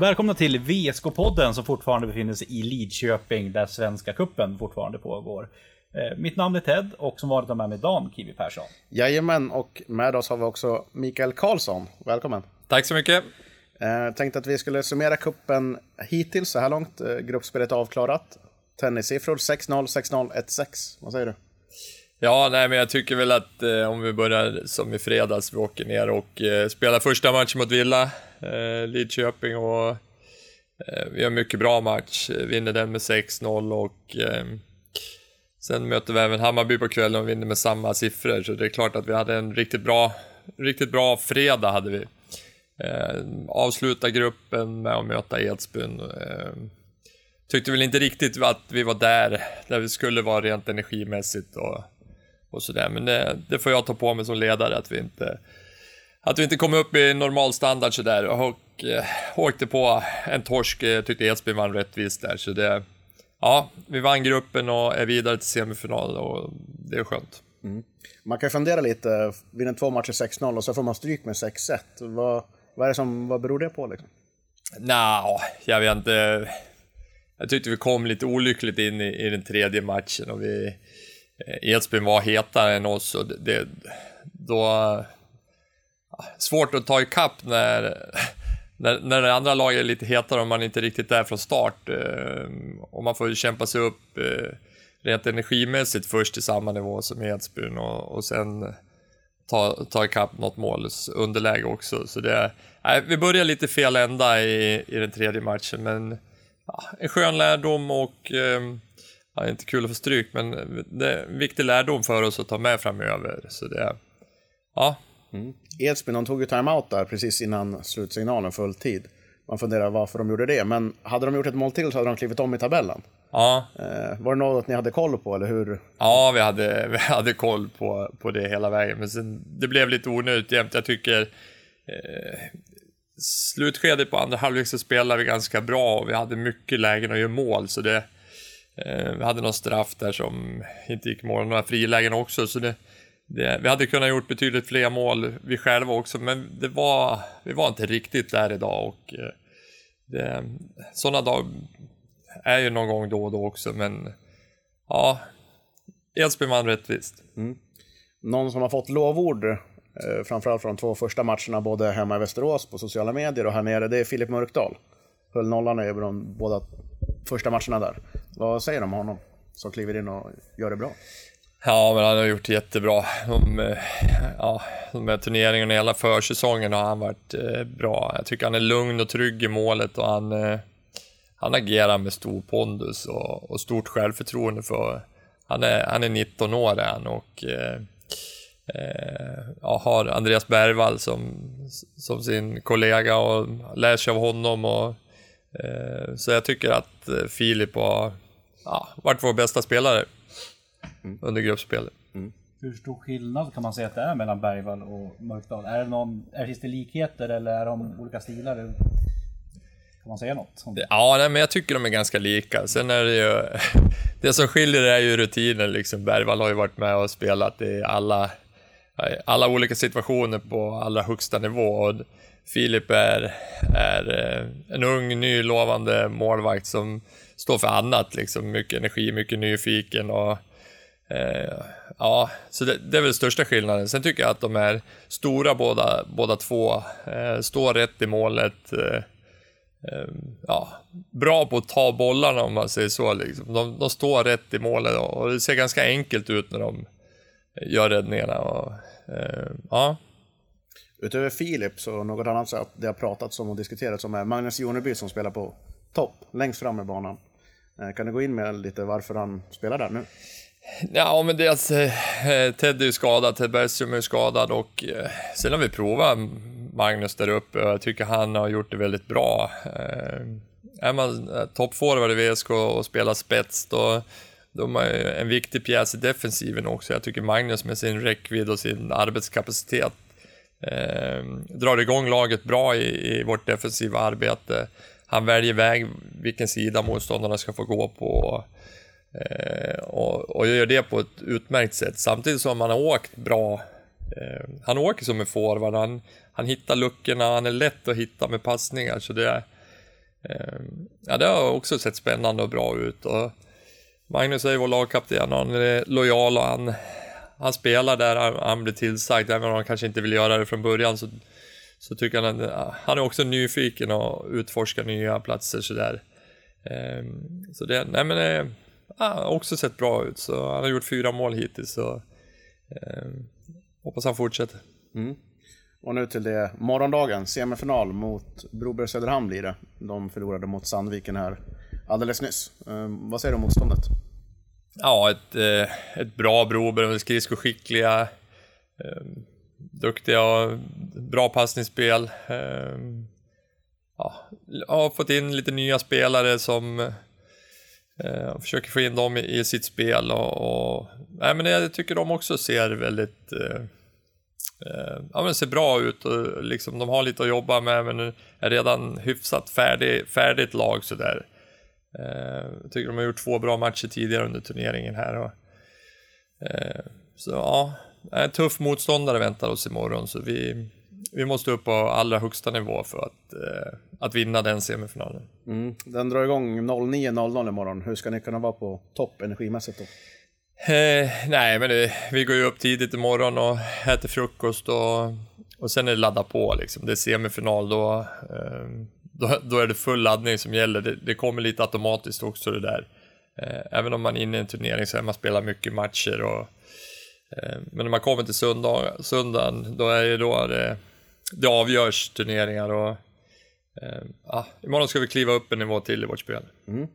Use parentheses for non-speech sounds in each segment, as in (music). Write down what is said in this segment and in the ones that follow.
Välkomna till VSK-podden som fortfarande befinner sig i Lidköping där Svenska Kuppen fortfarande pågår. Eh, Mitt namn är Ted och som vanligt har med mig Dan Kiwi Persson. Jajamän, och med oss har vi också Mikael Karlsson. Välkommen. Tack så mycket. Eh, tänkte att vi skulle summera kuppen hittills så här långt. Eh, gruppspelet avklarat. Tennissiffror 6-0, 6-0, 1-6. Vad säger du? Ja, nej, men jag tycker väl att eh, om vi börjar som i fredags, vi åker ner och eh, spelar första matchen mot Villa, eh, Lidköping och eh, vi har mycket bra match, vinner den med 6-0 och eh, sen möter vi även Hammarby på kvällen och vinner med samma siffror, så det är klart att vi hade en riktigt bra, riktigt bra fredag hade vi. Eh, avsluta gruppen med att möta Edsbyn. Eh, tyckte väl inte riktigt att vi var där, där vi skulle vara rent energimässigt och, och sådär. Men det, det får jag ta på mig som ledare, att vi inte, att vi inte kom upp i normal standard sådär. Och eh, åkte på en torsk, eh, tyckte Edsbyn vann rättvist där. Så det, ja, vi vann gruppen och är vidare till semifinal och det är skönt. Man kan ju fundera lite, vinner två matcher 6-0 och så får man stryk med 6-1. Vad, vad, är det som, vad beror det på liksom? Nja, jag vet inte. Jag tyckte vi kom lite olyckligt in i, i den tredje matchen och vi... eh, Edsbyn var hetare än oss och det... det då... Svårt att ta ikapp när, när, när det andra laget är lite hetare och man inte riktigt är från start. eh, Och man får ju kämpa sig upp eh, rent energimässigt först till samma nivå som Edsbyn och, och sen ta, ta ikapp något måls underläge också. Så det, nej, vi börjar lite fel ända i, i den tredje matchen, men ja, en skön lärdom och eh, ja, inte kul att få stryk, men det är en viktig lärdom för oss att ta med framöver. Så det, ja, Edsbyn, de tog ju timeout där precis innan slutsignalen full tid. Man funderar varför de gjorde det, men hade de gjort ett mål till så hade de klivit om i tabellen. ja, Eh, var det något ni hade koll på, eller hur? Ja, vi hade, (laughs) vi hade koll på, på det hela vägen, men sen, det blev lite onödigt jämt. Jag tycker eh, slutskedet på andra halvlek så spelade vi ganska bra och vi hade mycket lägen att göra mål, så det eh, vi hade någon straff där som inte gick i mål, några frilägen också, så det, det, vi hade kunnat gjort betydligt fler mål vi själva också, men det var, vi var inte riktigt där idag och eh, det, sådana dagar är ju någon gång då och då också, men ja, Edsbyn vann rättvist. Mm. Någon som har fått lovord, eh, framförallt från de två första matcherna, både hemma i Västerås på sociala medier och här nere, det är Filip Mörkdal. Höll nollan över de båda första matcherna där. Vad säger de om honom? Som kliver in och gör det bra. Ja, men han har gjort det jättebra. De, eh, ja, de här turneringarna, hela försäsongen har han varit eh, bra. Jag tycker han är lugn och trygg i målet och han, eh, han agerar med stor pondus och, och stort självförtroende för han är, han är 19 år är han och eh, ja, har Andreas Bergvall som, som sin kollega och lär sig av honom. Och, eh, så jag tycker att Filip har ja, varit vår bästa spelare under gruppspelet. Hur stor skillnad kan man säga att det är mellan Bergvall och Mörkdal? Är det någon, är, finns det likheter eller är de olika stilar? Kan man säga något? Ja, nej, men jag tycker de är ganska lika. Sen är det ju... (laughs) Det som skiljer är ju rutinen liksom. Bergvall har ju varit med och spelat i alla, alla olika situationer på allra högsta nivå. Och Filip är, är eh, en ung, ny, lovande målvakt som står för annat liksom. Mycket energi, mycket nyfiken och Eh, ja, så det, det är väl största skillnaden. Sen tycker jag att de är stora båda, båda två. Eh, står rätt i målet. Eh, eh, ja, bra på att ta bollarna om man säger så. Liksom. De, de står rätt i målet och det ser ganska enkelt ut när de gör räddningarna. Och, eh, ja. Utöver Filip så något annat så det har pratats om och diskuterats om är Magnus Joneby som spelar på topp, längst fram i banan. Eh, kan du gå in med lite varför han spelar där nu? Ja, men dels eh, Ted är ju skadad, Ted Bergström är ju skadad och eh, sen har vi provat Magnus där uppe och jag tycker han har gjort det väldigt bra. Eh, är man eh, toppforward i VSK och spelar spets då, då är man ju en viktig pjäs i defensiven också. Jag tycker Magnus med sin räckvidd och sin arbetskapacitet eh, drar igång laget bra i, i vårt defensiva arbete. Han väljer väg vilken sida motståndarna ska få gå på. Och, Eh, och, och gör det på ett utmärkt sätt. Samtidigt som han har åkt bra. Eh, han åker som en forward, han, han hittar luckorna, han är lätt att hitta med passningar. Så det Eh, ja, det har också sett spännande och bra ut. Och Magnus är ju vår lagkapten och han är lojal och han, han spelar där han, han blir tillsagd, även om han kanske inte vill göra det från början så, så tycker han att han är också nyfiken och utforskar nya platser sådär. Eh, så det, nej men eh, har också sett bra ut, så han har gjort fyra mål hittills. Så, eh, hoppas han fortsätter. Mm. Och nu till det, morgondagen, semifinal mot Broberg Söderhamn blir det. De förlorade mot Sandviken här alldeles nyss. Eh, vad säger du om motståndet? Ja, ett, eh, ett bra Broberg, skridskoskickliga, eh, duktiga och bra passningsspel. Eh, ja, har fått in lite nya spelare som eh, försöker få in dem i, i sitt spel och, och nej, men jag tycker de också ser väldigt eh, eh, ja, men ser bra ut och liksom, de har lite att jobba med men är redan hyfsat färdig, färdigt lag sådär. Eh, jag tycker de har gjort två bra matcher tidigare under turneringen här. Och, eh, så ja, en tuff motståndare väntar oss imorgon så vi, vi måste upp på allra högsta nivå för att, eh, att vinna den semifinalen. Mm. Den drar igång 09.00 imorgon. Hur ska ni kunna vara på topp energimässigt då? Eh, nej, men det, vi går ju upp tidigt imorgon och äter frukost och, och sen är det ladda på liksom. Det är semifinal då. Eh, då, då, är det full laddning som gäller. Det, det kommer lite automatiskt också det där. Eh, även om man är inne i en turnering så är man spelar mycket matcher och eh, men när man kommer till söndag, söndagen, då är det då det, det avgörs turneringar och eh, ah, imorgon ska vi kliva upp en nivå till i vårt spel. Mm.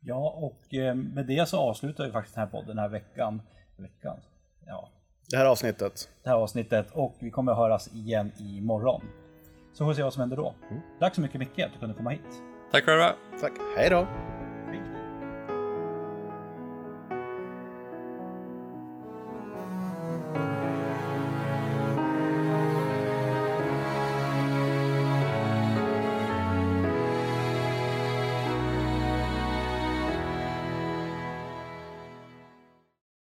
Ja, och eh, med det så avslutar vi faktiskt den här podden den här veckan. veckan. Ja, Det här avsnittet. det här avsnittet och vi kommer att höras igen imorgon. Så får vi se vad som händer då. Tack så mycket Micke att du kunde komma hit. Tack själva! Tack. Hej då!